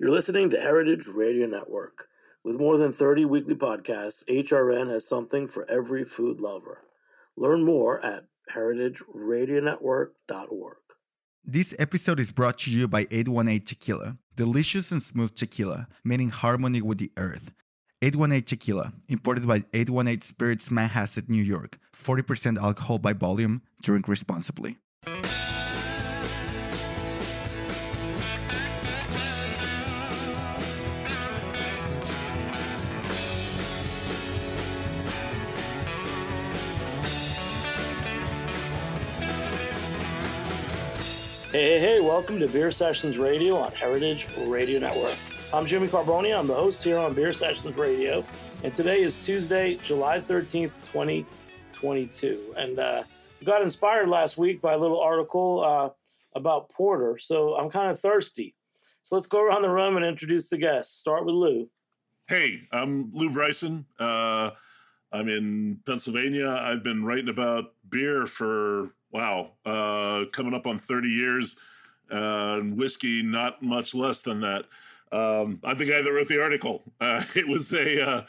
You're listening to Heritage Radio Network. With more than 30 weekly podcasts, HRN has something for every food lover. Learn more at heritageradionetwork.org. This episode is brought to you by 818 Tequila, delicious and smooth tequila in harmony with the earth. 818 Tequila, imported by 818 Spirits Manhasset, New York. 40% alcohol by volume. Drink responsibly. Hey, hey, hey, welcome to Beer Sessions Radio on Heritage Radio Network. I'm Jimmy Carbone. I'm the host here on Beer Sessions Radio. And today is Tuesday, July 13th, 2022. And uh, got inspired last week by a little article uh, about porter. So I'm kind of thirsty. So let's go around the room and introduce the guests. Start with Lew. Hey, I'm Lew Bryson. Uh, I'm in Pennsylvania. I've been writing about beer for wow, uh, coming up on 30 years, uh, and whiskey not much less than that. Um, I'm the guy that wrote the article. Uh, it was a uh,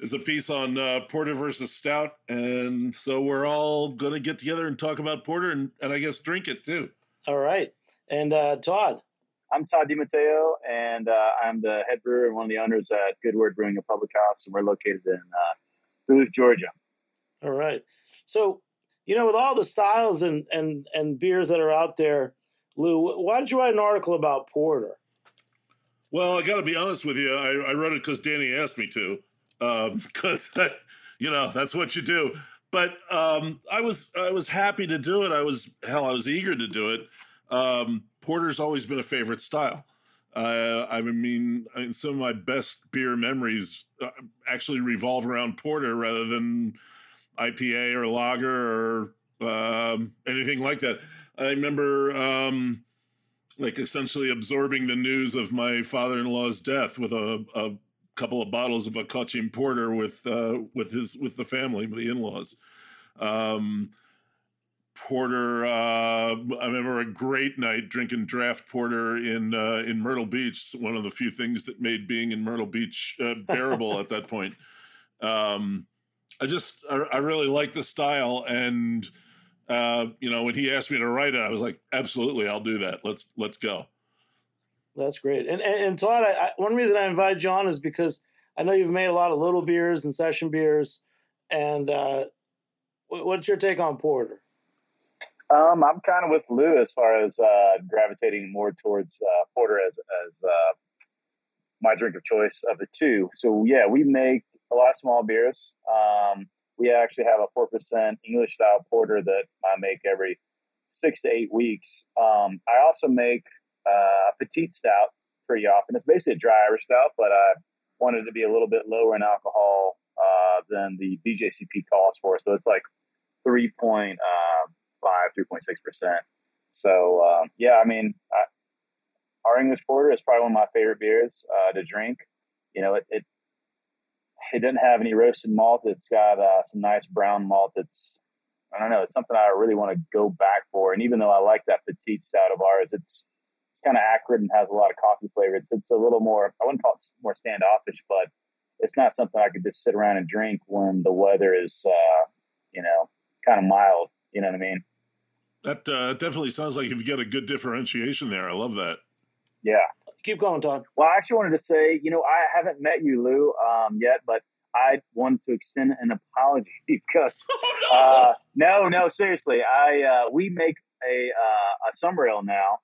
it's a piece on uh, porter versus stout, and so we're all going to get together and talk about porter, and, and I guess drink it too. All right, and uh, Todd. I'm Todd DiMatteo, and uh, I'm the head brewer and one of the owners at Good Word Brewing a Public House, and we're located in Duluth, Georgia. All right. So you know, with all the styles and and and beers that are out there, Lew, why did you write an article about porter? Well, I got to be honest with you. I, I wrote it because Danny asked me to, because um, you know that's what you do. But um, I was I was happy to do it. I was hell, I was eager to do it. Um, porter's always been a favorite style. Uh, I mean, I mean, some of my best beer memories uh, actually revolve around porter rather than IPA or lager or um, anything like that. I remember um, like essentially absorbing the news of my father-in-law's death with a, a couple of bottles of a Cochin Porter with uh, with his with the family, the in-laws. Um, porter. Uh, I remember a great night drinking draft porter in uh, in Myrtle Beach. One of the few things that made being in Myrtle Beach uh, bearable at that point. Um, I just I, I really like the style, and uh, you know when he asked me to write it, I was like, absolutely, I'll do that. Let's let's go. That's great. And and, and Todd, I, I, one reason I invited you on is because I know you've made a lot of little beers and session beers. And uh, what's your take on porter? Um, I'm kind of with Lew as far as uh, gravitating more towards uh, porter as as uh, my drink of choice of the two. So yeah, we make a lot of small beers. Um, we actually have a four percent English style porter that I make every six to eight weeks. Um, I also make uh, a petite stout pretty often. It's basically a dry Irish stout, but I wanted to be a little bit lower in alcohol uh, than the BJCP calls for. So it's like three 3.5, 3.6 percent. So um, yeah, I mean, I, our English porter is probably one of my favorite beers uh, to drink. You know, it, it it doesn't have any roasted malt. It's got uh, some nice brown malt. That's I don't know. It's something I really want to go back for. And even though I like that petite stout of ours, it's it's kind of acrid and has a lot of coffee flavor. It's it's a little more. I wouldn't call it more standoffish, but it's not something I could just sit around and drink when the weather is, uh, you know, kind of mild. You know what I mean? That uh, definitely sounds like you've got a good differentiation there. I love that. Yeah, keep going, Todd. Well, I actually wanted to say, you know, I haven't met you, Lew, um, yet, but I wanted to extend an apology because oh, no. Uh, no, no, seriously, I uh, we make a uh, a summer ale now,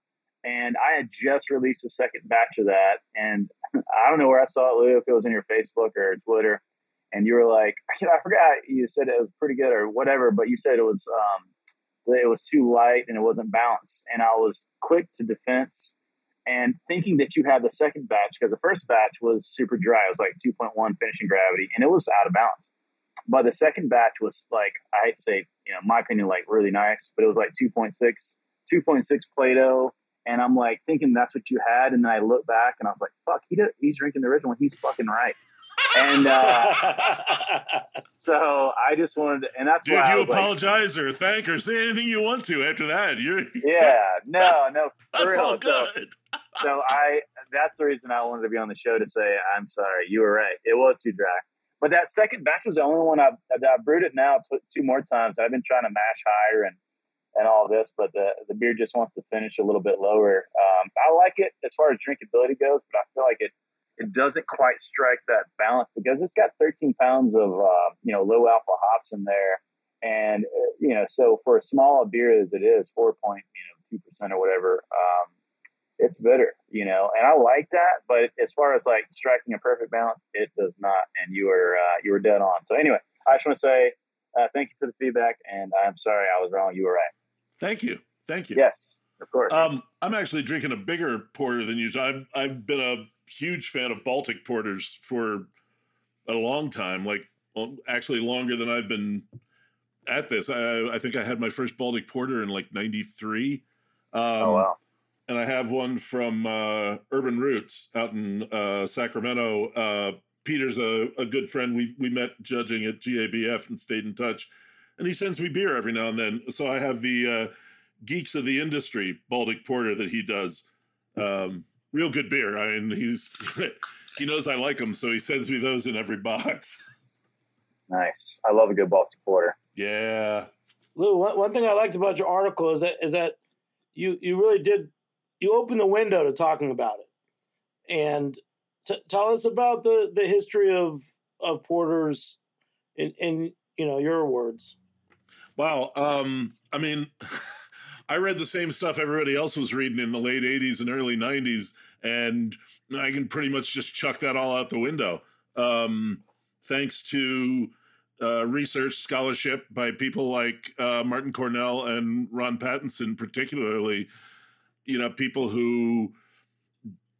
and I had just released a second batch of that, and I don't know where I saw it, Lew, if it was in your Facebook or Twitter, and you were like, I forgot you said it was pretty good or whatever, but you said it was um, it was too light and it wasn't balanced, and I was quick to defense and thinking that you had the second batch because the first batch was super dry. It was like 2.1 finishing gravity and it was out of balance. But the second batch was like, I hate to say, you know, my opinion, like really nice, but it was like 2.6, 2.6 Play Plato. And I'm like thinking that's what you had. And then I look back and I was like, fuck, he did, he's drinking the original. He's fucking right. And uh, so I just wanted to, and that's Dude, why you apologize like, or thank or say anything you want to after that. You're yeah, no, no, that's real. all good. So, so, I that's the reason I wanted to be on the show to say I'm sorry. You were right. It was too dry. But that second batch was the only one I I brewed it now two more times. I've been trying to mash higher and and all this, but the the beer just wants to finish a little bit lower. Um, I like it as far as drinkability goes, but I feel like it it doesn't quite strike that balance because it's got 13 pounds of uh, you know low alpha hops in there, and uh, you know so for a small beer as it is, four point you know two percent or whatever, um, it's bitter, you know, and I like that. But as far as like striking a perfect balance, it does not, and you were uh, you were dead on. So anyway, I just want to say uh, thank you for the feedback, and I'm sorry I was wrong. You were right. Thank you, thank you. Yes, of course. Um, I'm actually drinking a bigger porter than usual. I've I've been a huge fan of Baltic porters for a long time, like actually longer than I've been at this. I, I think I had my first Baltic porter in like '93. Um, oh wow! And I have one from uh, Urban Roots out in uh, Sacramento. Uh, Peter's a, a good friend. We we met judging at GABF and stayed in touch. And he sends me beer every now and then. So I have the uh, Geeks of the Industry Baltic Porter that he does. Um, real good beer. I mean, he's he knows I like them, so he sends me those in every box. Nice. I love a good Baltic porter. Yeah. Lew, one, one thing I liked about your article is that is that you you really did you opened the window to talking about it, and t- tell us about the the history of of porters in in you know your words. Wow. Um, I mean. I read the same stuff everybody else was reading in the late 80s and early 90s and I can pretty much just chuck that all out the window. Um, thanks to uh, research scholarship by people like uh, Martyn Cornell and Ron Pattinson, particularly, you know, people who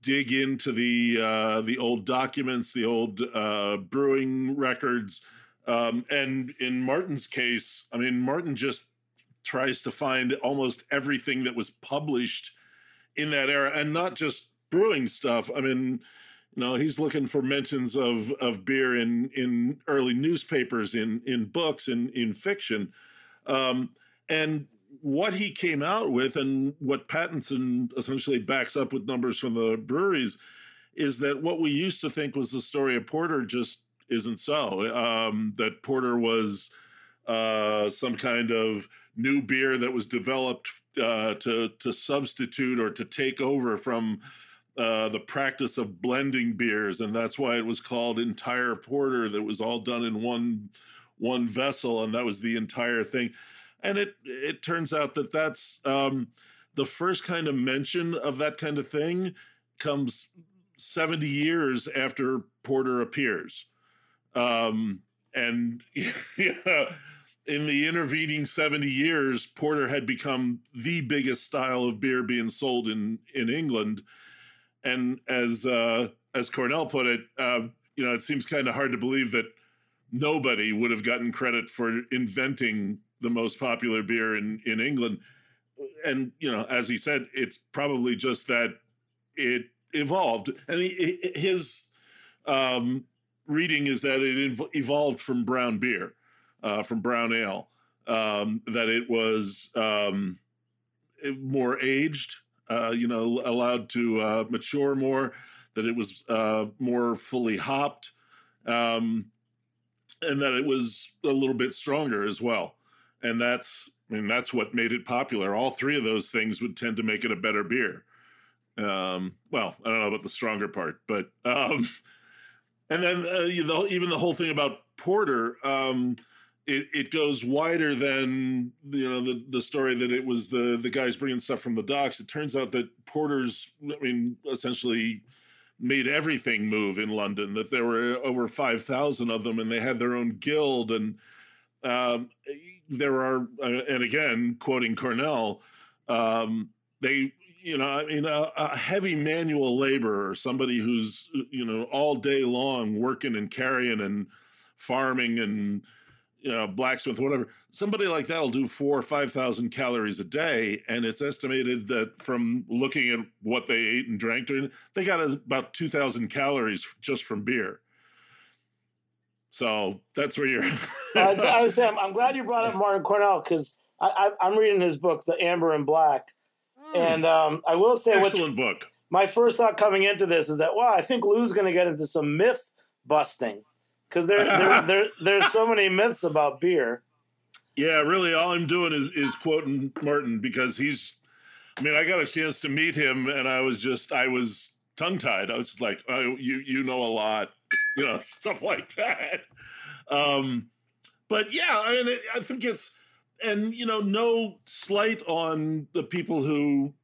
dig into the uh, the old documents, the old uh, brewing records, um, and in Martyn's case, I mean, Martyn just tries to find almost everything that was published in that era, and not just brewing stuff. I mean, you know, he's looking for mentions of of beer in in early newspapers, in in books, in in fiction, um, and what he came out with, and what Pattinson essentially backs up with numbers from the breweries, is that what we used to think was the story of Porter just isn't so. Um, that Porter was uh, some kind of new beer that was developed uh, to to substitute or to take over from uh, the practice of blending beers, and that's why it was called entire porter. That was all done in one one vessel, and that was the entire thing. And it it turns out that that's um, the first kind of mention of that kind of thing comes 70 years after porter appears um, and in the intervening 70 years porter had become the biggest style of beer being sold in in england and as uh, as Cornell put it, uh, you know, it seems kind of hard to believe that nobody would have gotten credit for inventing the most popular beer in in England. And you know, as he said, it's probably just that it evolved, and he, his um, reading is that it evolved from brown beer, uh, from brown ale, um, that it was um, more aged uh, you know, allowed to uh, mature more, that it was uh, more fully hopped, um, and that it was a little bit stronger as well. And that's, I mean, that's what made it popular. All three of those things would tend to make it a better beer. Um, well, I don't know about the stronger part, but um, and then uh, you know, even the whole thing about porter. It, it goes wider than you know the the story that it was the the guys bringing stuff from the docks. It turns out that porters, I mean, essentially made everything move in London. That there were over five thousand of them, and they had their own guild. And um, there are, uh, and again, quoting Cornell, um, they you know, I mean, a, a, heavy manual laborer, somebody who's you know all day long working and carrying and farming and you know, blacksmith, whatever, somebody like that will do four or 5,000 calories a day. And it's estimated that from looking at what they ate and drank during, they got about 2,000 calories just from beer. So that's where you're. uh, I was saying, I'm glad you brought up Martyn Cornell because I, am reading his book, The Amber and Black. Mm. And um, I will say, excellent what, book. my first thought coming into this is that wow, I think Lew's going to get into some myth busting because there, there, there, there's so many myths about beer. Yeah, really, all I'm doing is is quoting Martyn because he's. I mean, I got a chance to meet him, and I was just, I was tongue tied. I was just like, oh, you, you know a lot, you know, stuff like that. Um, but yeah, I mean, I think it's, and you know, no slight on the people who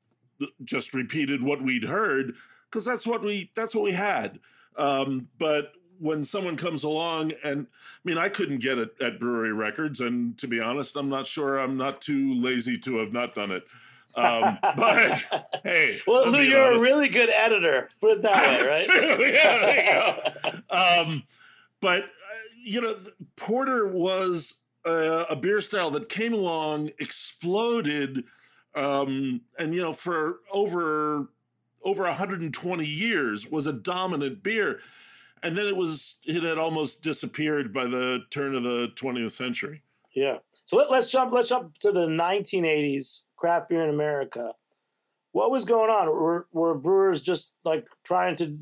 just repeated what we'd heard because that's what we that's what we had. Um, but when someone comes along and I mean I couldn't get it at brewery records and to be honest I'm not sure I'm not too lazy to have not done it. Um, but hey, well, Lew, you're honest. a really good editor. Put it that way, right? True. Yeah, um, but uh, you know, porter was a, a, beer style that came along, exploded, um, and you know, for over over 120 years was a dominant beer and then it was it had almost disappeared by the turn of the 20th century. Yeah. So let, us jump let's jump to the 1980s craft beer in america. What was going on? Were, were brewers just like trying to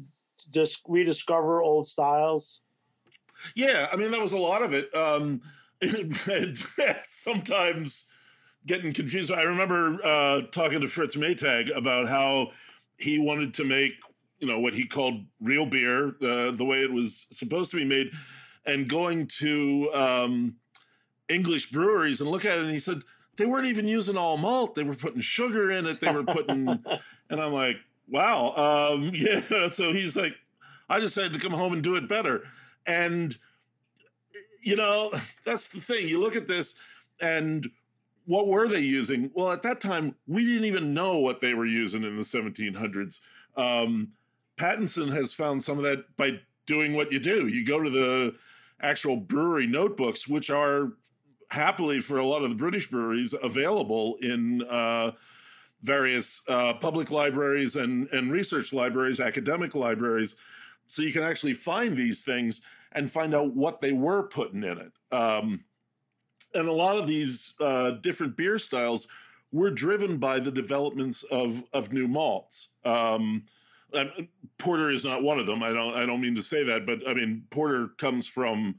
just rediscover old styles? Yeah i mean that was a lot of it. Um sometimes getting confused. I remember uh talking to fritz maytag about how he wanted to make you know what he called real beer uh, the way it was supposed to be made and going to um, english breweries and look at it and he said they weren't even using all malt. They were putting sugar in it. They were putting and i'm like wow um, yeah. So he's like i decided to come home and do it better. And you know that's the thing. You look at this and what were they using? Well at that time we didn't even know what they were using in the 1700s um, Pattinson has found some of that by doing what you do. You go to the actual brewery notebooks, which are happily for a lot of the British breweries available in uh, various uh, public libraries and, and research libraries, academic libraries. So you can actually find these things and find out what they were putting in it. Um, and a lot of these uh, different beer styles were driven by the developments of, of new malts. Um, um, porter is not one of them. I don't. I don't mean to say that, but I mean porter comes from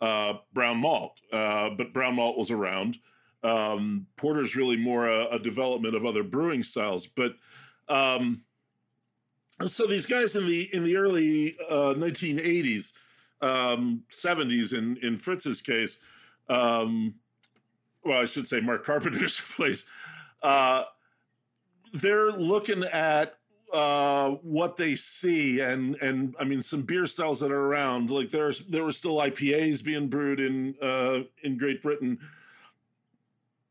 uh, brown malt, uh, but brown malt was around. Um, porter is really more a, a, development of other brewing styles, but um, so these guys in the in the early uh, 1980s, 70s um, in in Fritz's case, um, well, I should say Mark Carpenter's place. Uh, they're looking at uh, what they see and and I mean some beer styles that are around like there's there were still IPAs being brewed in uh, in Great Britain.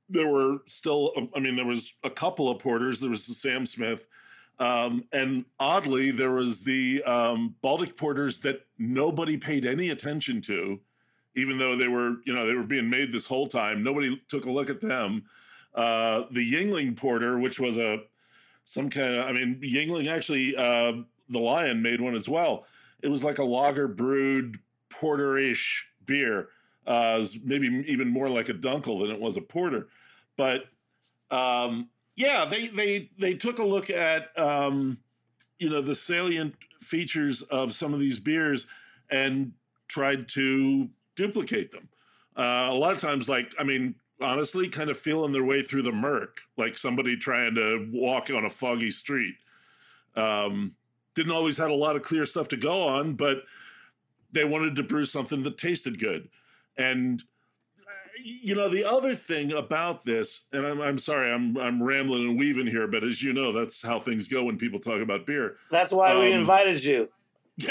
There were still I mean there was a couple of porters. There was the Sam Smith. Um, and oddly, there was the um, Baltic porters that nobody paid any attention to, even though they were, you know, they were being made this whole time. Nobody took a look at them. Uh, the Yuengling porter, which was a some kind of. I mean, Yuengling actually, uh, the Lion made one as well. It was like a lager brewed porterish beer, uh, maybe even more like a Dunkel than it was a porter. But um, yeah, they they they took a look at um, you know the salient features of some of these beers and tried to duplicate them. Uh, a lot of times, like I mean, honestly kind of feeling their way through the murk, like somebody trying to walk on a foggy street. Um, didn't always have a lot of clear stuff to go on, but they wanted to brew something that tasted good. And you know, the other thing about this, and I'm, I'm sorry, I'm I'm rambling and weaving here, but as you know, that's how things go when people talk about beer. That's why um, we invited you.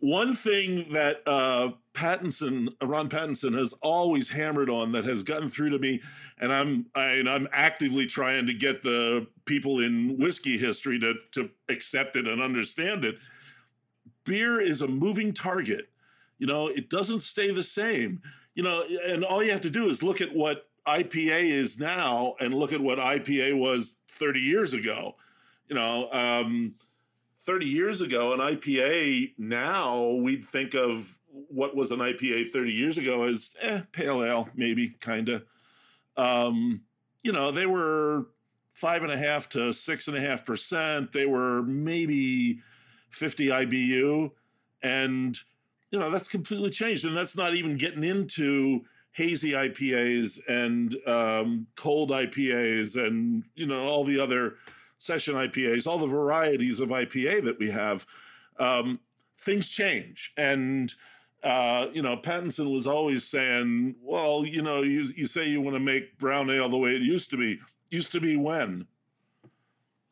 One thing that uh, Pattinson, Ron Pattinson, has always hammered on that has gotten through to me, and I'm I, and I'm actively trying to get the people in whiskey history to to accept it and understand it. Beer is a moving target. You know, it doesn't stay the same. You know, and all you have to do is look at what IPA is now and look at what IPA was 30 years ago. You know, um, 30 years ago, an IPA now we'd think of what was an IPA 30 years ago as eh, pale ale, maybe kind of. Um, you know, they were five and a half to six and a half percent. They were maybe 50 IBU. And, you know, that's completely changed. And that's not even getting into hazy IPAs and um, cold IPAs and, you know, all the other session IPAs, all the varieties of IPA that we have. Um, things change. And, uh, you know, Pattinson was always saying, well, you know, you, you say you want to make brown ale the way it used to be. Used to be when?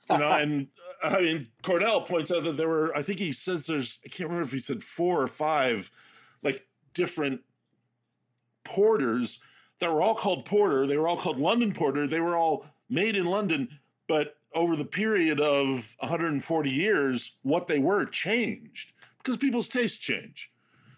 You know, and I mean, Cornell points out that there were, I think he says there's, I can't remember if he said four or five, like different porters that were all called porter. They were all called London porter. They were all made in London, but over the period of 140 years, what they were changed because people's tastes change.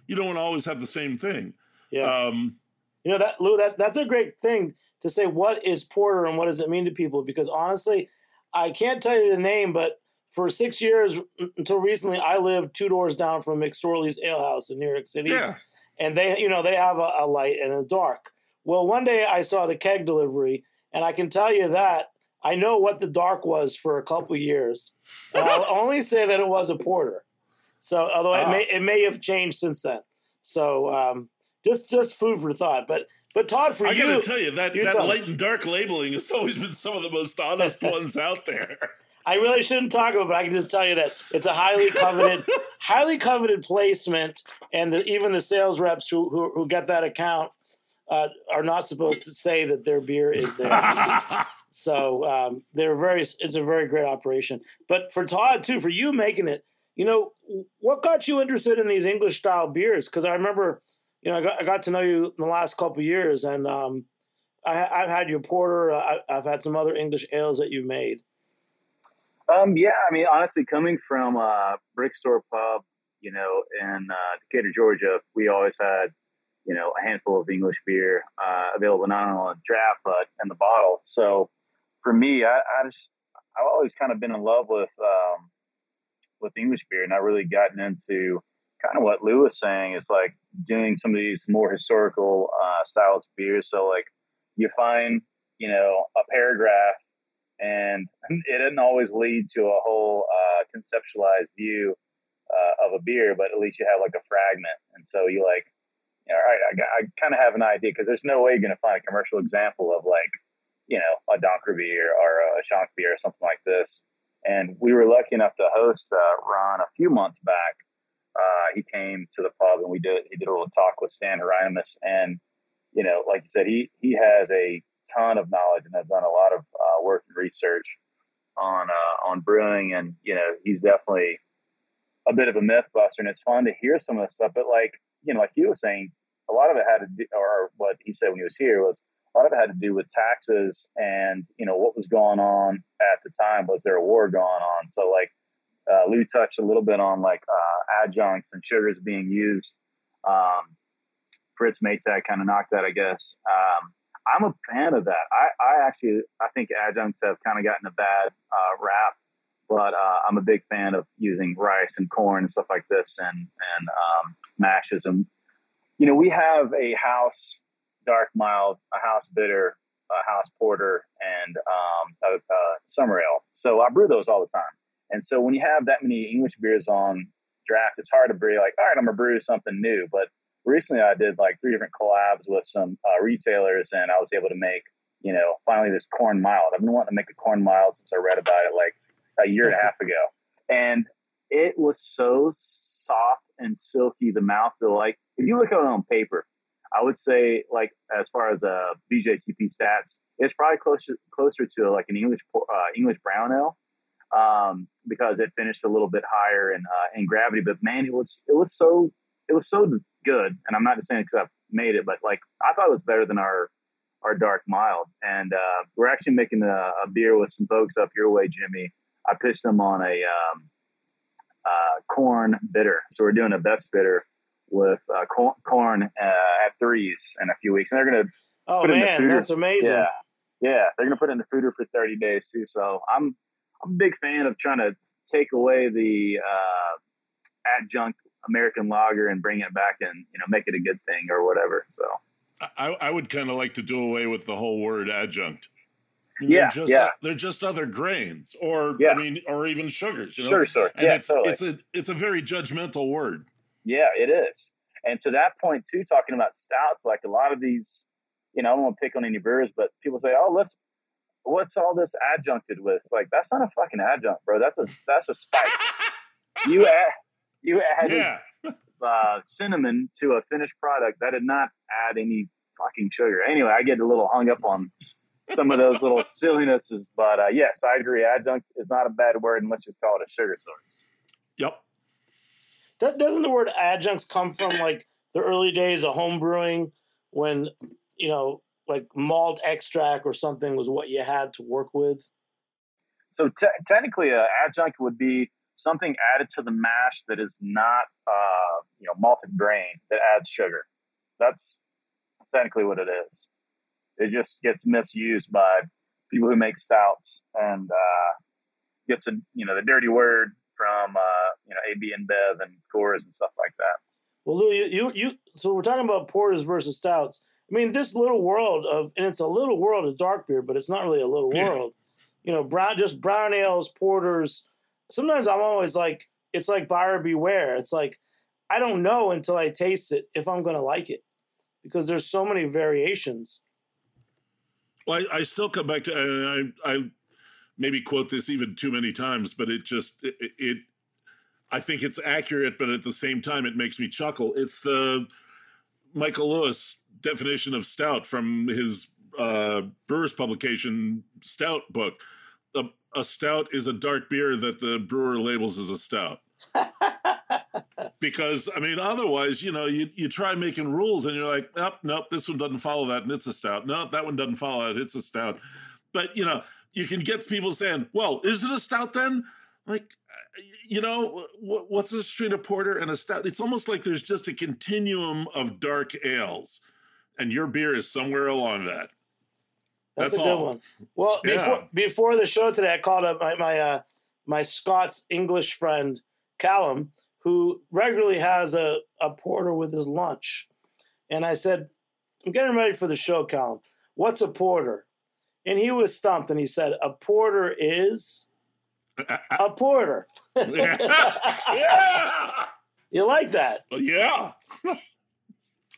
You don't want to always have the same thing. Yeah. Um, you know that Lew. That that's a great thing to say. What is porter and what does it mean to people? Because honestly, I can't tell you the name, but for six years until recently, I lived two doors down from McSorley's Ale House in New York City. Yeah. And they, you know, they have a, a light and a dark. Well, one day I saw the keg delivery, and I can tell you that I know what the dark was for a couple years, and I'll only say that it was a porter. So, although it may it may have changed since then. So, um, just just food for thought. But but Todd, for I you, I gotta tell you that that light and dark labeling has always been some of the most honest ones out there. I really shouldn't talk about, it, but I can just tell you that it's a highly coveted, highly coveted placement, and the, even the sales reps who who, who get that account uh, are not supposed to say that their beer is there. So um, they're very, it's a very great operation. But for Todd too, for you making it, you know, what got you interested in these English style beers? Because I remember, you know, I got, I got to know you in the last couple years, and um, I, have had your porter. I, have had some other English ales that you've made. Um, yeah, I mean, honestly, coming from a brick store pub, you know, in uh, Decatur, Georgia, we always had, you know, a handful of English beer uh, available not only on draft but in the bottle. So for me, I, I just I've always kind of been in love with um, with English beer, and I really gotten into kind of what Lew was saying is like doing some of these more historical uh, styles of beers. So like you find you know a paragraph and it doesn't always lead to a whole uh, conceptualized view uh, of a beer, but at least you have like a fragment, and so you like, all right, I, I kind of have an idea because there's no way you're going to find a commercial example of like, you know, a Donker beer or a Shank beer or something like this. And we were lucky enough to host uh, Ron a few months back. Uh, he came to the pub and we did he did a little talk with Stan Hieronymus, and you know, like you said, he he has a ton of knowledge and has done a lot of uh, work and research on uh, on brewing, and you know he's definitely a bit of a myth buster, and it's fun to hear some of the stuff. But like you know, like he was saying, a lot of it had to do, or what he said when he was here was lot of it had to do with taxes and you know what was going on at the time. Was there a war going on? So like uh, Lew touched a little bit on like uh, adjuncts and sugars being used. Um, Fritz Maytag kind of knocked that, I guess. Um, I'm a fan of that. I, I actually I think adjuncts have kind of gotten a bad uh, rap, but uh, I'm a big fan of using rice and corn and stuff like this and and um, mashes and you know we have a house dark mild, a house bitter, a house porter, and um, a, a summer ale. So I brew those all the time. And so when you have that many English beers on draft, it's hard to brew like, all right, I'm gonna brew something new. But recently I did like three different collabs with some uh, retailers, and I was able to make, you know, finally this corn mild. I've been wanting to make a corn mild since I read about it like a year and a half ago, and it was so soft and silky. The mouthfeel, like if you look at it on paper, I would say like as far as uh, BJCP stats, it's probably closer closer to like an English uh, English brown ale um, because it finished a little bit higher in uh, in gravity. But man, it was it was so it was so good. And I'm not just saying because I've made it, but like I thought it was better than our our dark mild. And uh, we're actually making a, a, beer with some folks up your way, Jimmy. I pitched them on a um, uh, corn bitter. So we're doing a best bitter with uh, corn, corn uh, at threes in a few weeks, and they're gonna. Oh put man, in the that's amazing! Yeah, yeah, they're gonna put it in the foeder for 30 days too. So I'm I'm a big fan of trying to take away the uh, adjunct American lager and bring it back and you know make it a good thing or whatever. So I, I would kind of like to do away with the whole word adjunct. They're Yeah, just, yeah. They're just other grains, or Yeah. I mean, or even sugars. You know? Sure, sure. And yeah, it's totally. it's a it's a very judgmental word. Yeah, it is. And to that point too, talking about stouts, like a lot of these, you know, I don't want to pick on any brewers, but people say, "Oh, let's what's all this adjuncted with?" It's like that's not a fucking adjunct, bro. That's a that's a spice. you add you added yeah. uh, cinnamon to a finished product that did not add any fucking sugar. Anyway, I get a little hung up on some of those little sillinesses, but uh, yes, I agree. Adjunct is not a bad word unless you call it a sugar source. Yep. Do- Doesn't the word adjuncts come from like the early days of home brewing when, you know, like malt extract or something was what you had to work with? So te- technically, an adjunct would be something added to the mash that is not, uh, you know, malted grain that adds sugar. That's technically what it is. It just gets misused by people who make stouts and uh, gets a you know the dirty word from uh, you know AB InBev and Coors and stuff like that. Well, Lew, you, you, you, so we're talking about porters versus stouts. I mean, this little world of, and it's a little world of dark beer, but it's not really a little Yeah. world. You know, brown, just brown ales, porters. Sometimes I'm always like, it's like buyer beware. It's like, I don't know until I taste it if I'm going to like it because there's so many variations. Well, I, I still come back to and I I maybe quote this even too many times, but it just it, it I think it's accurate, but at the same time it makes me chuckle. It's the Michael Lewis definition of stout from his uh, brewer's publication stout book. A, a stout is a dark beer that the brewer labels as a stout. because I mean, otherwise, you know, you, you try making rules and you're like, nope, nope, this one doesn't follow that, and it's a stout. No, that one doesn't follow that, it's a stout. But you know, you can get people saying, "Well, is it a stout then?" Like, you know, what's the between a porter and a stout? It's almost like there's just a continuum of dark ales, and your beer is somewhere along that. That's, That's a good one. Well, Yeah. before before the show today, I called up my my uh, my Scots English friend Callum, who regularly has a, a porter with his lunch, and I said, "I'm getting ready for the show, Callum. What's a porter?" And he was stumped, and he said, "A porter is a porter." yeah. You like that? Yeah.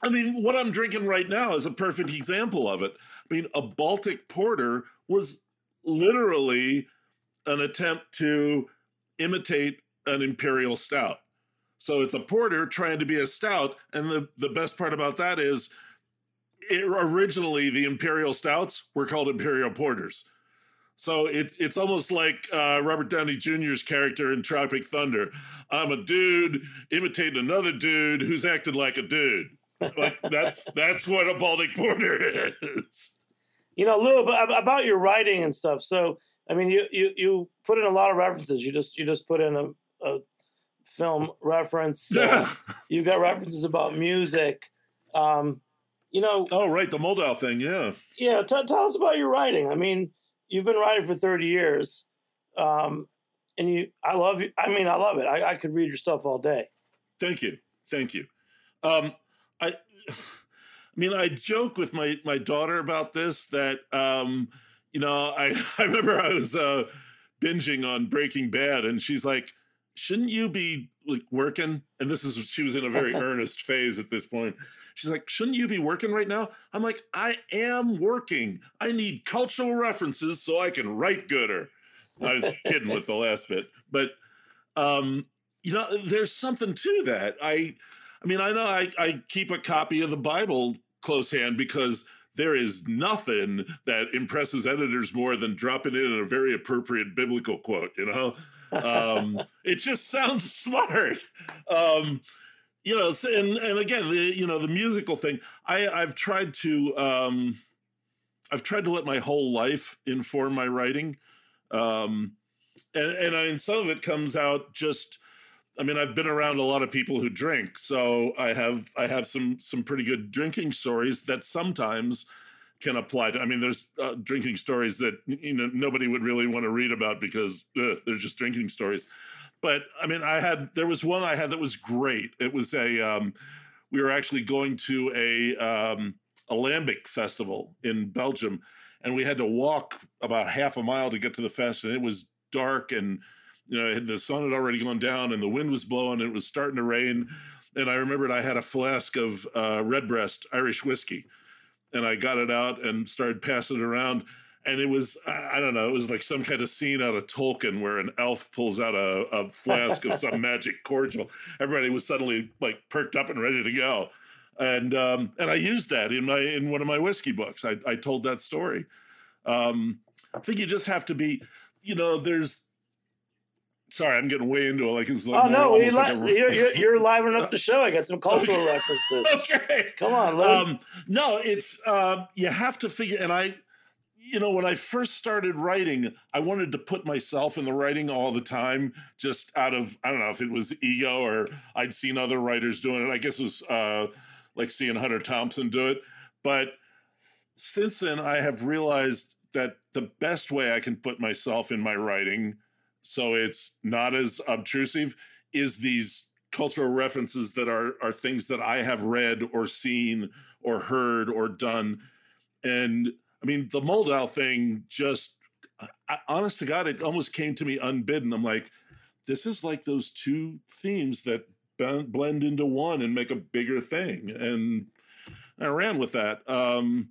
I mean, what I'm drinking right now is a perfect example of it. I mean, a Baltic porter was literally an attempt to imitate an imperial stout. So it's a porter trying to be a stout, and the, the best part about that is it, originally the imperial stouts were called imperial porters. So it's it's almost like uh, Robert Downey Jr.'s character in Tropic Thunder. I'm a dude imitating another dude who's acting like a dude. Like that's that's what a Baltic Porter is. You know, Lew, about your writing and stuff. So, I mean, you you you put in a lot of references. You just you just put in a, a film reference. uh, Yeah. you got references about music. Um, you know, Oh right, the Moldau thing. Yeah. yeah. T- tell us about your writing. I mean, you've been writing for thirty years, um, and you. I love you. I mean, I love it. I, I could read your stuff all day. Thank you. Thank you. Um, I, I mean, I joke with my my daughter about this that um, you know, I I remember I was uh, binging on Breaking Bad, and she's like, "Shouldn't you be like working?" And this is she was in a very earnest phase at this point. She's like, "Shouldn't you be working right now?" I'm like, "I am working. I need cultural references so I can write gooder." I was kidding with the last bit, but um, you know, there's something to that. I, I mean, I know I, I keep a copy of the Bible close hand because there is nothing that impresses editors more than dropping in a very appropriate biblical quote. You know, um, it just sounds smart. Um, you know, and and again, the, you know, the musical thing. I I've tried to um, I've tried to let my whole life inform my writing. Um, and and I mean, some of it comes out just. I mean, I've been around a lot of people who drink, so I have I have some some pretty good drinking stories that sometimes can apply to. I mean, there's uh, drinking stories that you know nobody would really want to read about because ugh, they're just drinking stories. But I mean, I had there was one I had that was great. It was a um, we were actually going to a um, a lambic festival in Belgium, and we had to walk about half a mile to get to the fest, and it was dark and you know the sun had already gone down and the wind was blowing and it was starting to rain and i remembered i had a flask of uh, redbreast irish whiskey and i got it out and started passing it around and it was i don't know it was like some kind of scene out of tolkien where an elf pulls out a, a flask of some magic cordial everybody was suddenly like perked up and ready to go and um, and i used that in my in one of my whiskey books i, I told that story um, i think you just have to be you know there's sorry, I'm getting way into it. Like it's like oh no, li- like a... you're, you're, you're livening up the show. I got some cultural okay. references. okay, come on. Um, no, it's uh, you have to figure. And I, you know, when I first started writing, I wanted to put myself in the writing all the time, just out of I don't know if it was ego or I'd seen other writers doing it. I guess it was uh, like seeing Hunter Thompson do it, but since then I have realized that the best way I can put myself in my writing so it's not as obtrusive is these cultural references that are are things that I have read or seen or heard or done and I mean the Moldau thing just I, honest to god it almost came to me unbidden. I'm like this is like those two themes that blend into one and make a bigger thing. And I ran with that. Um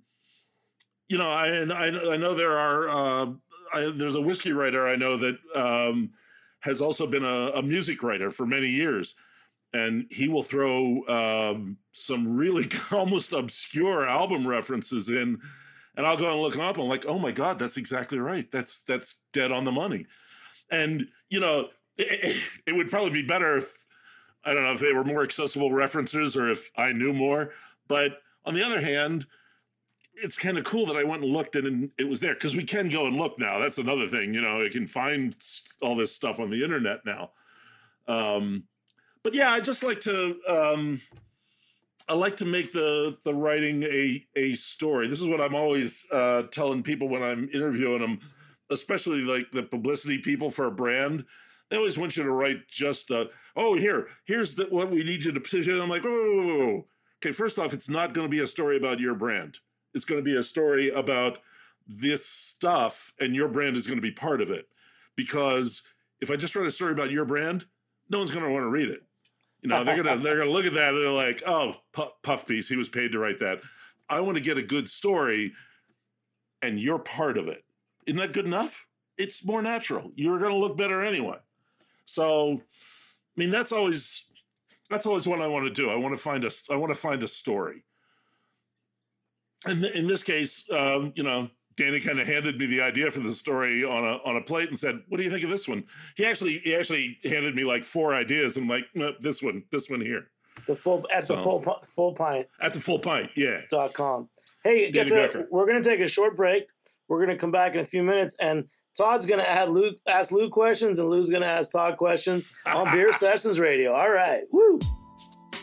you know I I, I know there are uh I, there's a whiskey writer I know that um, has also been a, a, music writer for many years, and he will throw um, some really almost obscure album references in, and I'll go and look them up. I'm like, oh my god, that's exactly right. That's that's dead on the money, and you know, it, it would probably be better if I don't know if they were more accessible references or if I knew more, but on the other hand it's kind of cool that I went and looked and it was there because we can go and look now. That's another thing, you know, I can find all this stuff on the internet now. Um, but yeah, I just like to um, I like to make the the writing a a story. This is what I'm always uh, telling people when I'm interviewing them, especially like the publicity people for a brand. They always want you to write just a, oh here here's the, what we need you to. Position. I'm like, whoa. okay. First off, it's not going to be a story about your brand it's going to be a story about this stuff and your brand is going to be part of it because if i just write a story about your brand no one's going to want to read it you know they're to they're to look at that and they're like oh puff piece he was paid to write that. I want to get a good story and you're part of it. Isn't that good enough? It's more natural. You're to look better anyway. So i mean that's always that's always what i want to do. I want to find a i want to find a story. And in this case, um, you know, Danny kind of handed me the idea for the story on a on a plate and said, "What do you think of this one?" He actually he actually handed me like four ideas. and I'm like, no, "This one, this one here." The full at so, the full full pint at the full pint, yeah. dot com. Hey, to, we're going to take a short break. We're going to come back in a few minutes, and Todd's going to add Luke ask Luke questions, and Lew's going to ask Todd questions on Beer Sessions Radio. All right, woo.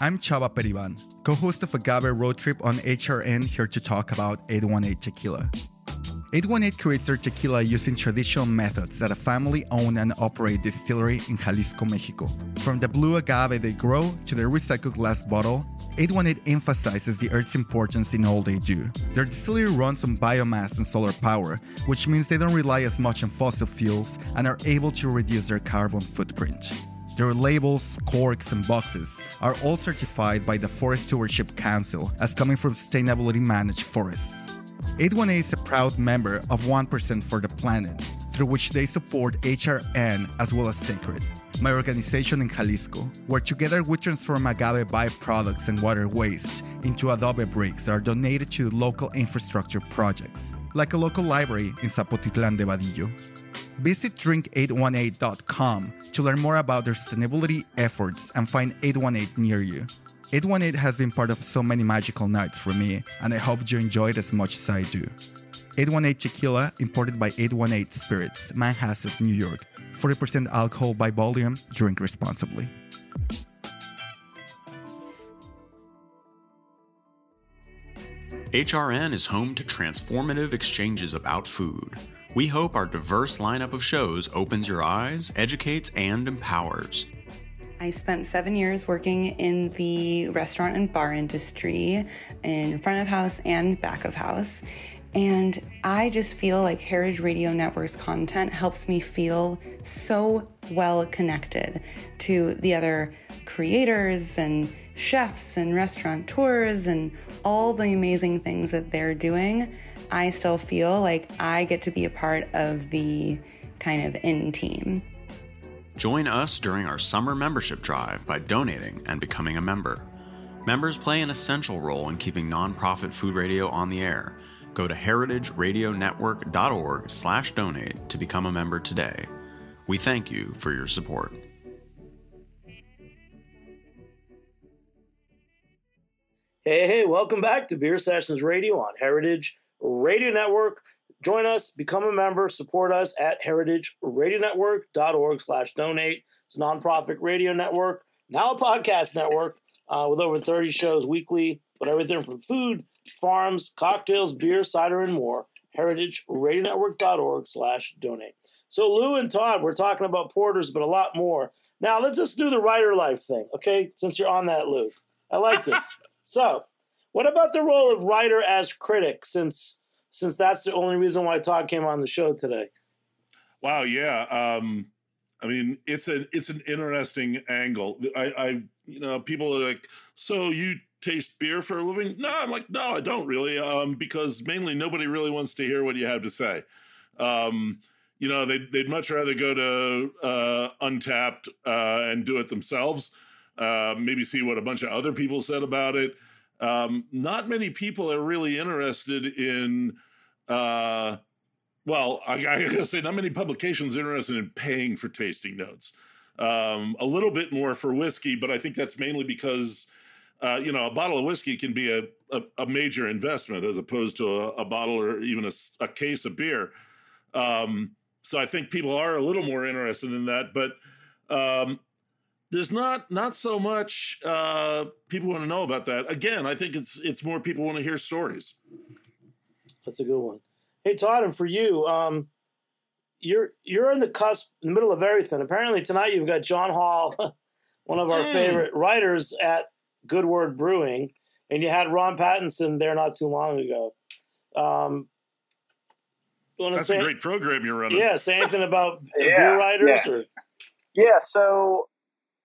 I'm Chava Periban, co host of Agave Road Trip on HRN, here to talk about 818 Tequila. 818 creates their tequila using traditional methods at a family owned and operated distillery in Jalisco, Mexico. From the blue agave they grow to their recycled glass bottle, 818 emphasizes the earth's importance in all they do. Their distillery runs on biomass and solar power, which means they don't rely as much on fossil fuels and are able to reduce their carbon footprint. Their labels, corks, and boxes are all certified by the Forest Stewardship Council as coming from sustainability managed forests. 818 is a proud member of 1% for the Planet, through which they support HRN as well as Sacred, my organization in Jalisco, where together we transform agave byproducts and water waste into adobe bricks that are donated to local infrastructure projects, like a local library in Zapotitlan de Vadillo. Visit drink818.com to learn more about their sustainability efforts and find 818 near you. 818 has been part of so many magical nights for me, and I hope you enjoy it as much as I do. 818 Tequila, imported by 818 Spirits, Manhasset, New York. 40% alcohol by volume, drink responsibly. HRN is home to transformative exchanges about food. We hope our diverse lineup of shows opens your eyes, educates, and empowers. I spent seven years working in the restaurant and bar industry in front of house and back of house. And I just feel like Heritage Radio Network's content helps me feel so well connected to the other creators and chefs and restaurateurs and all the amazing things that they're doing. I still feel like I get to be a part of the kind of in team. Join us during our summer membership drive by donating and becoming a member. Members play an essential role in keeping nonprofit food radio on the air. Go to heritageradionetwork.org/donate to become a member today. We thank you for your support. Hey, hey, welcome back to Beer Sessions Radio on Heritage Radio Network. Join us, become a member, support us at heritageradionetwork.org slash donate. It's a nonprofit radio network, now a podcast network uh, with over 30 shows weekly, but everything from food, farms, cocktails, beer, cider, and more. heritageradionetwork.org slash donate. So Lew and Todd, we're talking about porters, but a lot more. Now let's just do the writer life thing, okay? Since you're on that, Lew. I like this. so, what about the role of writer as critic? Since since that's the only reason why Todd came on the show today. Wow, yeah. Um, I mean, it's an it's an interesting angle. I, I you know, people are like, so you taste beer for a living? No, I'm like, no, I don't really, um, because mainly nobody really wants to hear what you have to say. Um, you know, they'd they'd much rather go to uh, Untappd uh, and do it themselves. Uh, maybe see what a bunch of other people said about it. Um, not many people are really interested in uh, well, I, I gotta say, not many publications are interested in paying for tasting notes. Um, a little bit more for whiskey, but I think that's mainly because, uh, you know, a bottle of whiskey can be a, a, a major investment as opposed to a, a bottle or even a, a, case of beer. Um, so I think people are a little more interested in that, but um, there's not not so much uh, people want to know about that. Again, I think it's it's more people want to hear stories. That's a good one. Hey Todd, and for you, um, you're you're in the cusp, in the middle of everything. Apparently tonight you've got John Hall, one of our mm. favorite writers at Good Word Brewing, and you had Ron Pattinson there not too long ago. Um, That's say, a great program you're running. Yeah, say anything about yeah, beer writers yeah. or yeah. So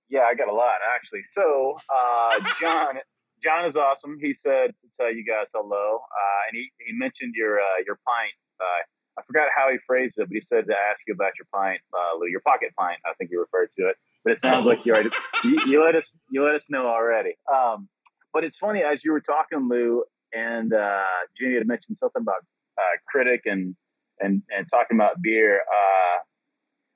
yeah, I got a lot actually. So uh, John John is awesome. He said to tell you guys hello, uh, and he, he mentioned your uh, your pint. Uh, I forgot how he phrased it, but he said to ask you about your pint, uh, Lew, your pocket pint. I think he referred to it, but it sounds like you already you, you, let us you let us know already. Um, but it's funny as you were talking, Lew, and uh, Jimmy had mentioned something about uh, critic and and and talking about beer.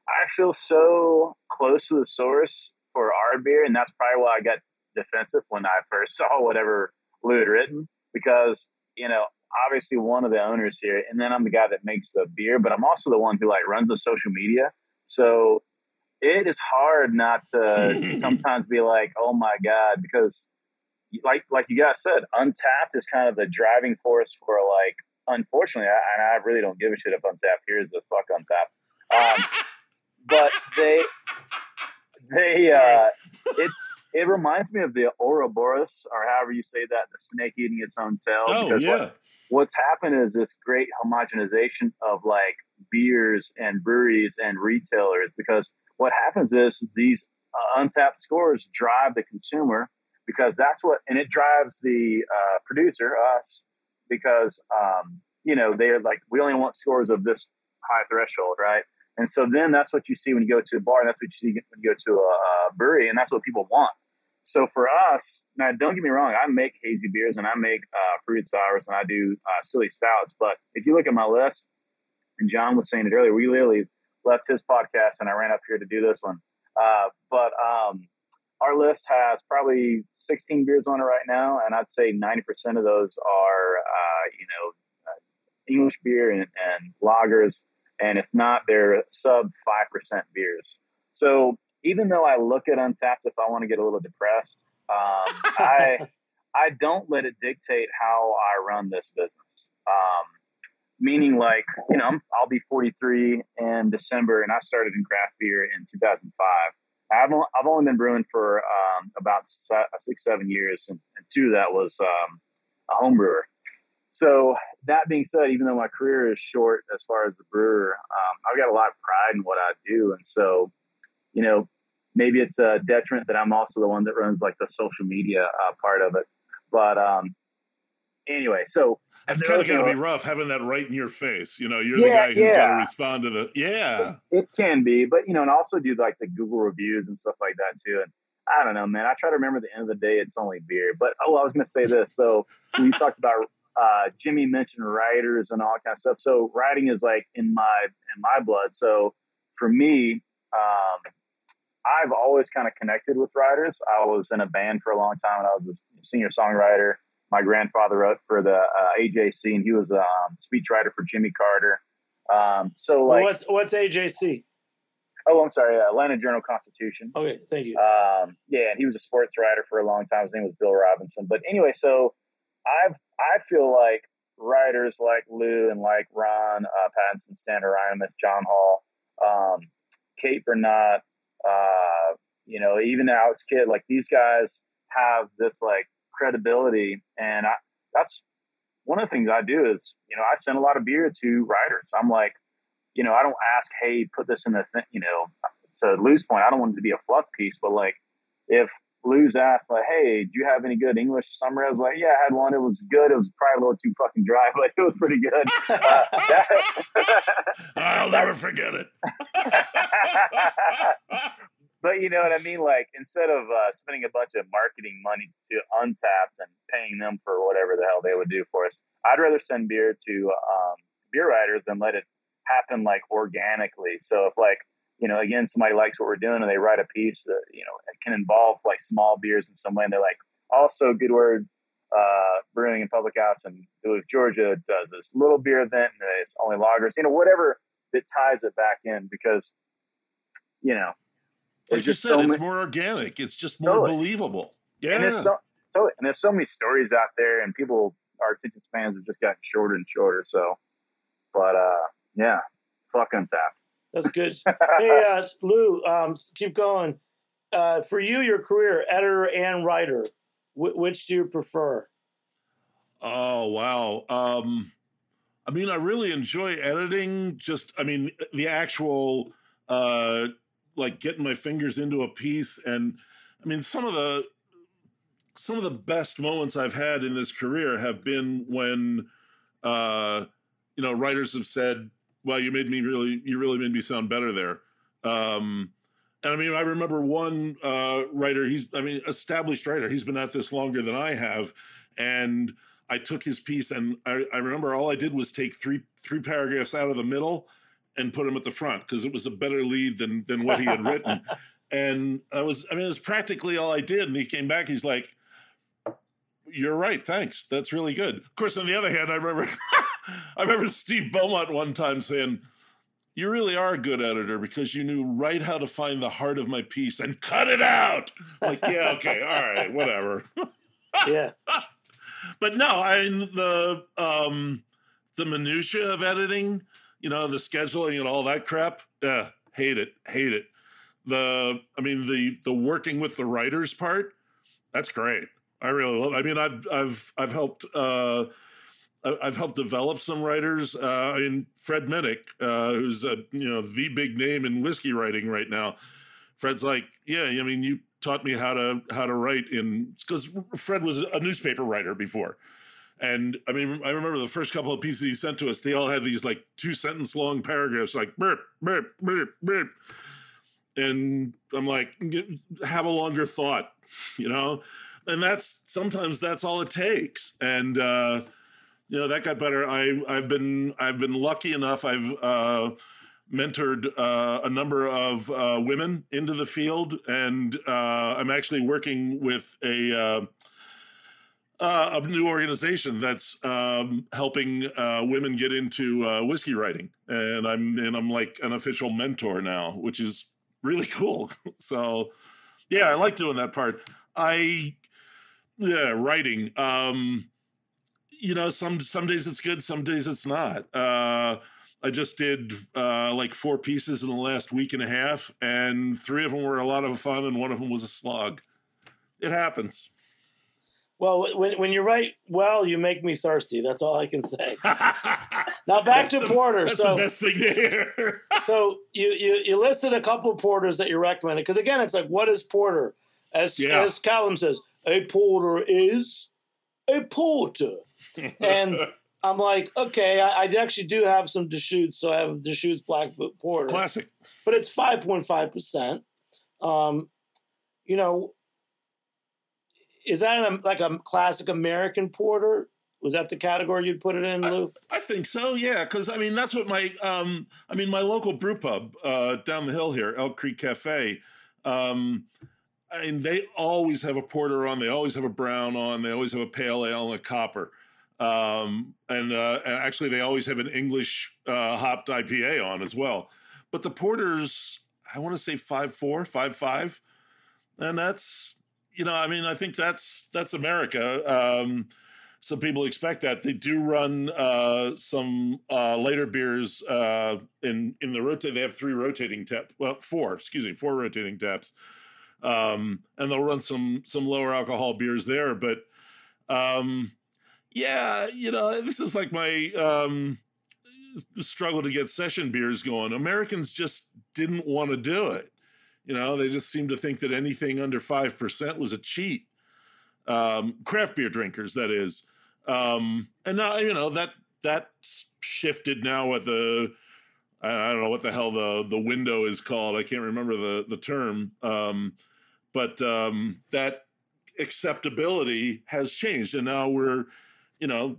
I feel so close to the source for our beer, and that's probably why I got defensive when I first saw whatever Lew had written because you know obviously one of the owners here, and then I'm the guy that makes the beer, but I'm also the one who like runs the social media. So it is hard not to sometimes be like, oh my god, because like like you guys said, Untappd is kind of the driving force for like. Unfortunately, I, and I really don't give a shit if Untappd hears this. Fuck Untappd. Um, but they they uh, it's it reminds me of the Ouroboros, or however you say that, the snake eating its own tail. Oh, because yeah. What, what's happened is this great homogenization of like beers and breweries and retailers. Because what happens is these uh, Untappd scores drive the consumer because that's what, and it drives the uh, producer, us, because, um, you know, they're like, we only want scores of this high threshold, right? And so then that's what you see when you go to a bar, and that's what you see when you go to a, a brewery, and that's what people want. So for us, now don't get me wrong, I make hazy beers and I make uh, fruit sours and I do uh, silly stouts. But if you look at my list, and John was saying it earlier, we literally left his podcast and I ran up here to do this one. Uh, but um, our list has probably 16 beers on it right now, and I'd say 90% of those are, uh, you know, uh, English beer and, and lagers, and if not, they're sub 5% beers. So even though I look at Untappd if I want to get a little depressed, um, I I don't let it dictate how I run this business. Um, meaning, like you know, i will be 43 in December, and I started in craft beer in 2005. I've I've only been brewing for um, about six seven years, and, and two of that was um, a home brewer. So that being said, even though my career is short as far as the brewer, um, I've got a lot of pride in what I do, and so you know maybe it's a detriment that I'm also the one that runs like the social media uh, part of it. But um, anyway, so it's kind of got to be rough having that right in your face. You know, you're Yeah, the guy who's yeah. got to respond to the yeah. it can be, but you know, and also do like the Google reviews and stuff like that too. And I don't know, man. I try to remember at the end of the day, it's only beer. But oh, I was going to say this. So we talked about uh, Jimmy mentioned writers and all that kind of stuff. So writing is like in my in my blood. So for me, um, I've always kind of connected with writers. I was in a band for a long time, and I was a senior songwriter. My grandfather wrote for the uh, AJC, and he was a um, speechwriter for Jimmy Carter. Um, so Well, like, what's what's AJC? oh, I'm sorry, uh, Atlanta Journal Constitution. Okay, thank you. Um, yeah, and he was a sports writer for a long time. His name was Bill Robinson. But anyway, so I've I feel like writers like Lew and like Ron uh, Pattinson, Stan Ryan, John Hall, um, Kate Bernot, uh, you know, even the Alex Kidd, like these guys have this like credibility, and I that's one of the things I do is you know I send a lot of beer to writers. I'm like, you know, I don't ask, hey, put this in the thing, you know, to Lew's point, I don't want it to be a fluff piece, but like if Lew's asked, like, hey, do you have any good English summer? I was like, yeah, I had one. It was good. It was probably a little too fucking dry, but it was pretty good. Uh, that- I'll never forget it. but you know what I mean? Like instead of uh, spending a bunch of marketing money to Untappd and paying them for whatever the hell they would do for us, I'd rather send beer to um, beer writers and let it happen like organically. So if like you know, again, somebody likes what we're doing and they write a piece that you know it can involve like small beers in some way, and they're like, also good word. Uh, brewing in public house in Duluth, Georgia does this little beer event and it's only lagers, you know, whatever that ties it back in because, you know, Like you said, so it's many- more organic. It's just more Totally. believable. and Yeah. there's so, so and there's so many stories out there, and people, our attention spans have just gotten shorter and shorter. So, but uh, yeah, fuck Untappd. That's good. hey, uh, Lew, um, keep going. Uh, for you, your career, editor and writer, wh- which do you prefer? Oh wow. Um I mean I really enjoy editing just I mean the actual uh like getting my fingers into a piece and I mean some of the some of the best moments I've had in this career have been when uh you know writers have said well you made me really you really made me sound better there. Um and I mean I remember one uh writer he's I mean established writer he's been at this longer than I have and I took his piece and I, I remember all I did was take three three paragraphs out of the middle and put them at the front because it was a better lead than than what he had written. And I was I mean it was practically all I did. And he came back, he's like, You're right, thanks. That's really good. Of course, on the other hand, I remember I remember Steve Beaumont one time saying, You really are a good editor because you knew right how to find the heart of my piece and cut it out. Like, yeah, okay, all right, whatever Yeah. but no, I mean the um the minutia of editing, you know, the scheduling and all that crap. Yeah, hate it, hate it. The I mean the the working with the writers part, that's great. I really love. I mean, I've I've I've helped uh I've helped develop some writers. Uh, I mean, Fred Minnick, uh, who's a you know the big name in whiskey writing right now. Fred's like, yeah, I mean, you taught me how to how to write in because Fred was a newspaper writer before, and I mean, I remember the first couple of pieces he sent to us. They all had these like two sentence long paragraphs, like burp burp burp burp, and I'm like, have a longer thought, you know, and that's sometimes that's all it takes, and. uh you know that got better. I I've been I've been lucky enough. I've uh, mentored uh, a number of uh, women into the field, and uh, I'm actually working with a. Uh, uh, a new organization that's um, helping women get into whiskey writing, and I'm and I'm like an official mentor now, which is really cool. so, yeah, I like doing that part. I yeah, writing. Um, you know, some some days it's good, some days it's not. Uh, I just did uh, like four pieces in the last week and a half, and three of them were a lot of fun, and one of them was a slog. It happens. Well, when when you write well, you make me thirsty. That's all I can say. now back That's to the- porter. That's So the best thing to hear. so you, you you listed a couple of porters that you recommended because again, it's like what is porter? As Yeah. as Callum says, a porter is a porter, and I'm like, okay, I, I actually do have some Deschutes, so I have Deschutes Black Boot Porter, classic. but it's five point five percent. Um, you know, is that a, like a classic American porter? Was that the category you'd put it in, Lew? I think so, yeah. Because I mean, that's what my um, I mean, my local brew pub uh, down the hill here, Elk Creek Cafe. Um, Mean, they always have a porter on. They always have a brown on. They always have a pale ale and a copper. Um, and, uh, and actually, they always have an English uh, hopped IPA on as well. But the porters, I want to say five four, five five, and that's you know, I mean, I think that's that's America. Um, some people expect that they do run uh, some uh, later beers uh, in in the rotate. They have three rotating taps. Well, four, excuse me, four rotating taps, um, and they'll run some some lower alcohol beers there. But um, yeah, you know, this is like my um, struggle to get session beers going. Americans just didn't want to do it. You know, they just seem to think that anything under five percent was a cheat. Um, craft beer drinkers, that is. Um, and now you know that that shifted now with the I I don't know what the hell the the window is called. I can't remember the the term. Um, but um, that acceptability has changed, and now we're you know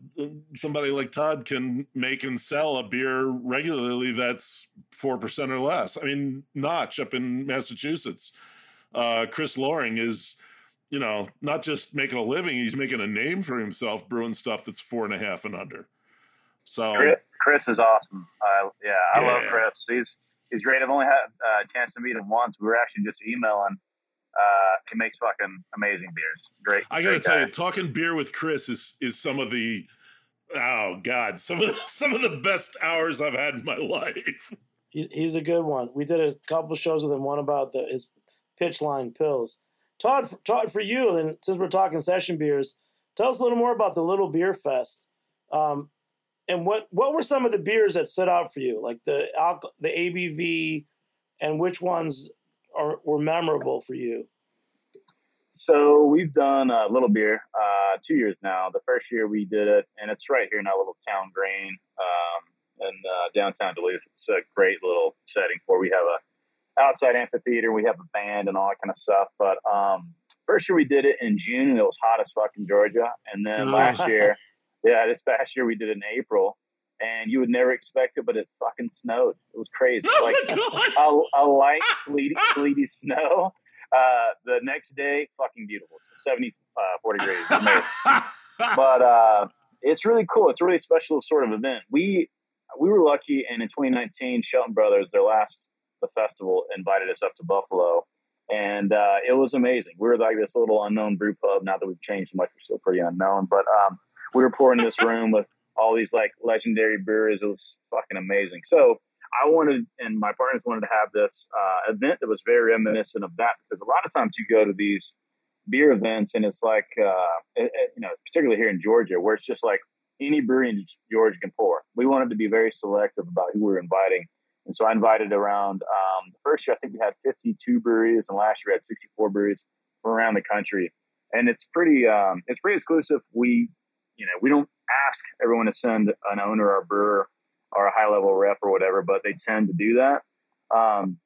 somebody like Todd can make and sell a beer regularly that's four percent or less. I mean, Notch up in Massachusetts, uh, Chris Lohring is you know, not just making a living, he's making a name for himself brewing stuff that's four and a half and under. So Chris, is awesome. Uh, yeah, I love Chris. He's he's great. I've only had uh, a chance to meet him once. We were actually just emailing. Uh, he makes fucking amazing beers. Great. I gotta great tell guy. you, talking beer with Chris is is some of the oh god, some of the, some of the best hours I've had in my life. He's a good one. We did a couple shows with him. One about the, his pitch line pills. Todd, Todd, for you, and since we're talking session beers, tell us a little more about the Little Beer Fest. Um, and what what were some of the beers that stood out for you, like the alcohol, the ABV, and which ones are were memorable for you? So we've done a little beer uh, two years now. The first year we did it, and it's right here in our little town, Grain, um, in uh, downtown Duluth. It's a great little setting for. We have a outside amphitheater. We have a band and all that kind of stuff. But um, first year we did it in June, and it was hot as fuck in Georgia. And then last year, yeah, this past year we did it in April, and you would never expect it, but it fucking snowed. It was crazy. Oh like a, a light sleety, sleety snow. Uh, the next day, fucking beautiful. 70, uh, 40 degrees. But uh, it's really cool. It's a really special sort of event. We we were lucky, and in 2019, Shelton Brothers, their last the festival, invited us up to Buffalo, and uh, it was amazing. We were like this little unknown brew pub. Now that we've changed much, we're still pretty unknown. But um, we were pouring in this room with all these like legendary breweries. It was fucking amazing. So I wanted, and my partners wanted to have this uh, event that was very reminiscent of that because a lot of times you go to these beer events and it's like, uh, it, it- you know, particularly here in Georgia, where it's just like any brewery in Georgia can pour. We wanted to be very selective about who we were inviting. And so I invited around, um, the first year, I think we had 52 breweries, and last year we had 64 breweries from around the country. And it's pretty, um, it's pretty exclusive. We, you know, we don't ask everyone to send an owner or a brewer or a high level rep or whatever, but they tend to do that. Um,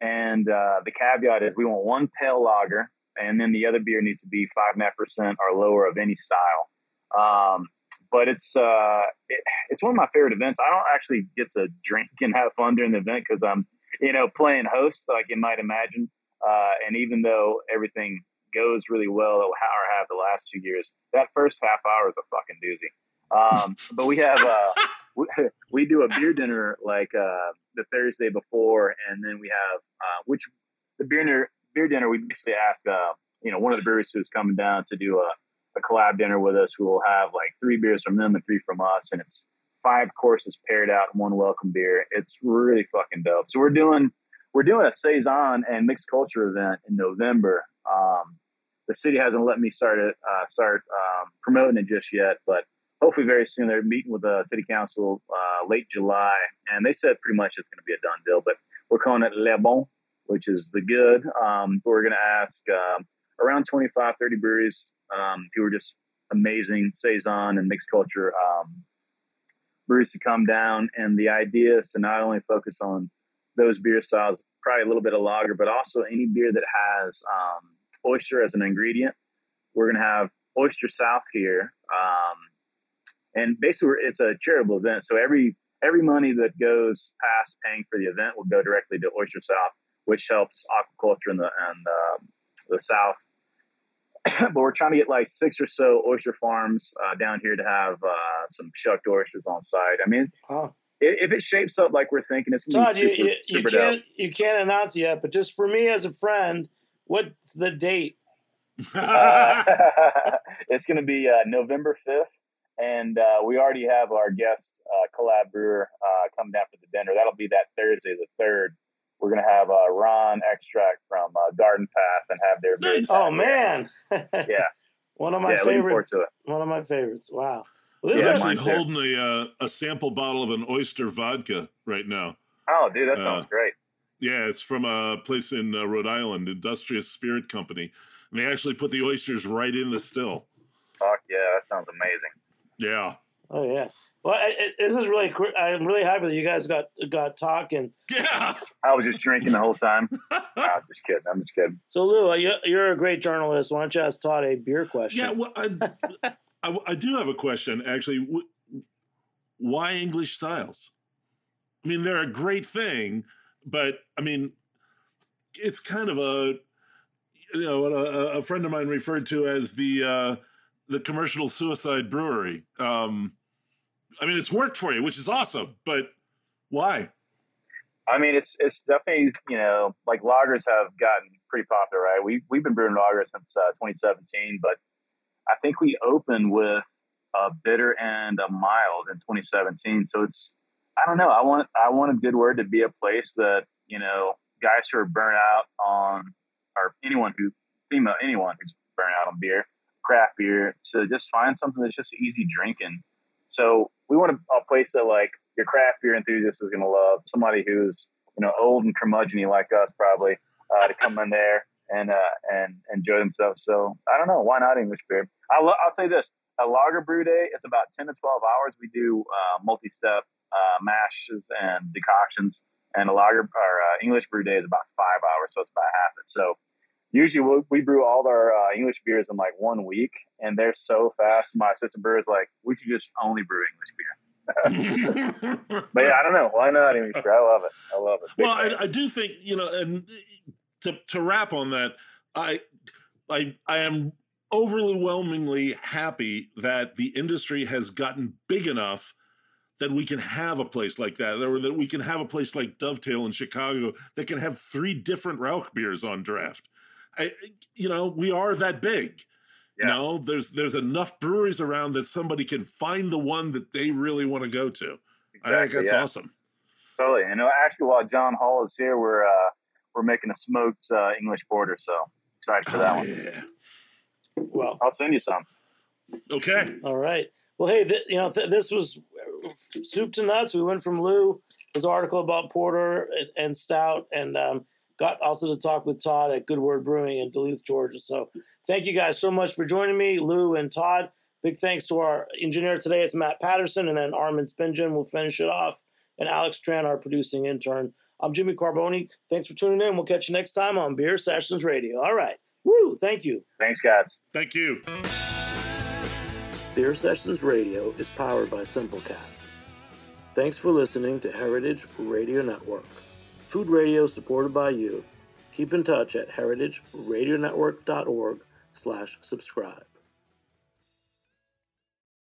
and uh, the caveat is we want one pale lager, and then the other beer needs to be five and a half percent or lower of any style. Um, but it's uh, it, it's one of my favorite events. I don't actually get to drink and have fun during the event because I'm you know playing host, like you might imagine. Uh, and even though everything goes really well, or have the last two years, that first half hour is a fucking doozy. Um, but we have uh, we, we do a beer dinner like uh, the Thursday before, and then we have uh, which the beer dinner beer dinner we basically ask uh, you know one of the brewers who's coming down to do a, a collab dinner with us who will have like three beers from them and three from us, and it's five courses paired out in one welcome beer. It's really fucking dope. So we're doing we're doing a saison and mixed culture event in November. Um, the city hasn't let me start uh, start um, promoting it just yet, but hopefully very soon. They're meeting with the city council uh, late July, and they said pretty much it's going to be a done deal. But we're calling it Le Bon, which is the good. Um, we're going to ask um, around 25, 30 breweries um, who are just amazing saison and mixed culture um, breweries to come down, and the idea is to not only focus on those beer styles, probably a little bit of lager, but also any beer that has um, oyster as an ingredient. We're going to have Oyster South here, um, and basically it's a charitable event. So every every money that goes past paying for the event will go directly to Oyster South, which helps aquaculture in the and uh, the South. but we're trying to get like six or so oyster farms uh, down here to have uh, some shucked oysters on site. I mean, if, if it shapes up like we're thinking, it's gonna Todd, be you, super, you, you super can't you can't announce it yet, but just for me as a friend, what's the date? Uh, it's going to be uh, November 5th. And uh, we already have our guest uh, collab brewer uh, come down for the dinner. That'll be that Thursday, the 3rd. We're going to have uh, Ron Extract from uh, Garden Path and have their beer Nice. Oh man, Yeah, one of my yeah, looking favorite forward to it. one of my favorites. Wow. Well, this I'm Yeah, actually holding a uh, a sample bottle of an oyster vodka right now. Oh, dude, that sounds Uh, great. Yeah, it's from a place in uh, Rhode Island, Industrious Spirit Company, and they actually put the oysters right in the still. Fuck yeah, that sounds amazing. Yeah, oh yeah. Well, I, I, this is really. cr- I'm really happy that you guys got got talking. yeah. I was just drinking the whole time. Nah, I'm just kidding. I'm just kidding. So Lew, you, you're a great journalist. Why don't you ask Todd a beer question? Yeah, well, I, I, I do have a question actually. Why English styles? I mean, they're a great thing, but I mean, it's kind of a you know what a, a friend of mine referred to as the uh, the commercial suicide brewery. Um, I mean, it's worked for you, which is awesome, but why? I mean, it's it's definitely you know like lagers have gotten pretty popular, right? We we've been brewing lagers since uh, 2017, but I think we opened with a bitter and a mild in 2017. So it's I don't know. I want I want a good word to be a place that you know guys who are burnt out on or anyone who female anyone who's burnt out on beer, craft beer, to just find something that's just easy drinking. So we want a, a place that like your craft beer enthusiast is going to love. Somebody who's you know old and curmudgeony like us probably uh, to come in there and uh, and enjoy themselves. So I don't know why not English beer. I lo- I'll say this: a lager brew day it's about ten to twelve hours. We do uh, multi-step uh, mashes and decoctions, and a lager or uh, English brew day is about five hours, so it's about half it. So usually we, we brew all our uh, English beers in like one week, and they're so fast. My assistant brewer is like, we should just only brew English beer. But yeah, I don't know why not English beer. I love it. I love it. Big well. I, I do think you know, and to to wrap on that, I I I am overwhelmingly happy that the industry has gotten big enough that we can have a place like that, or that we can have a place like Dovetail in Chicago that can have three different Rauch beers on draft. I, you know, we are that big. You know, there's there's enough breweries around that somebody can find the one that they really want to go to. I think that's yeah. awesome. Totally. And uh, actually, while John Hall is here, we're uh, we're making a smoked uh, English porter. So excited for that Oh, one. yeah. Well, I'll send you some. Okay. all right. Well, hey, th- you know, th- this was soup to nuts. We went from Lew, his article about porter and, and stout, and um, got also to talk with Todd at Good Word Brewing in Duluth, Georgia. So, thank you guys so much for joining me, Lew and Todd. Big thanks to our engineer today. It's Matt Patterson, and then Armin Spingen will finish it off, and Alex Tran, our producing intern. I'm Jimmy Carbone. Thanks for tuning in. We'll catch you next time on Beer Sessions Radio. All right. Woo! Thank you. Thanks, guys. Thank you. Beer Sessions Radio is powered by Simplecast. Thanks for listening to Heritage Radio Network. Food radio supported by you. Keep in touch at heritageradionetwork.org slash subscribe.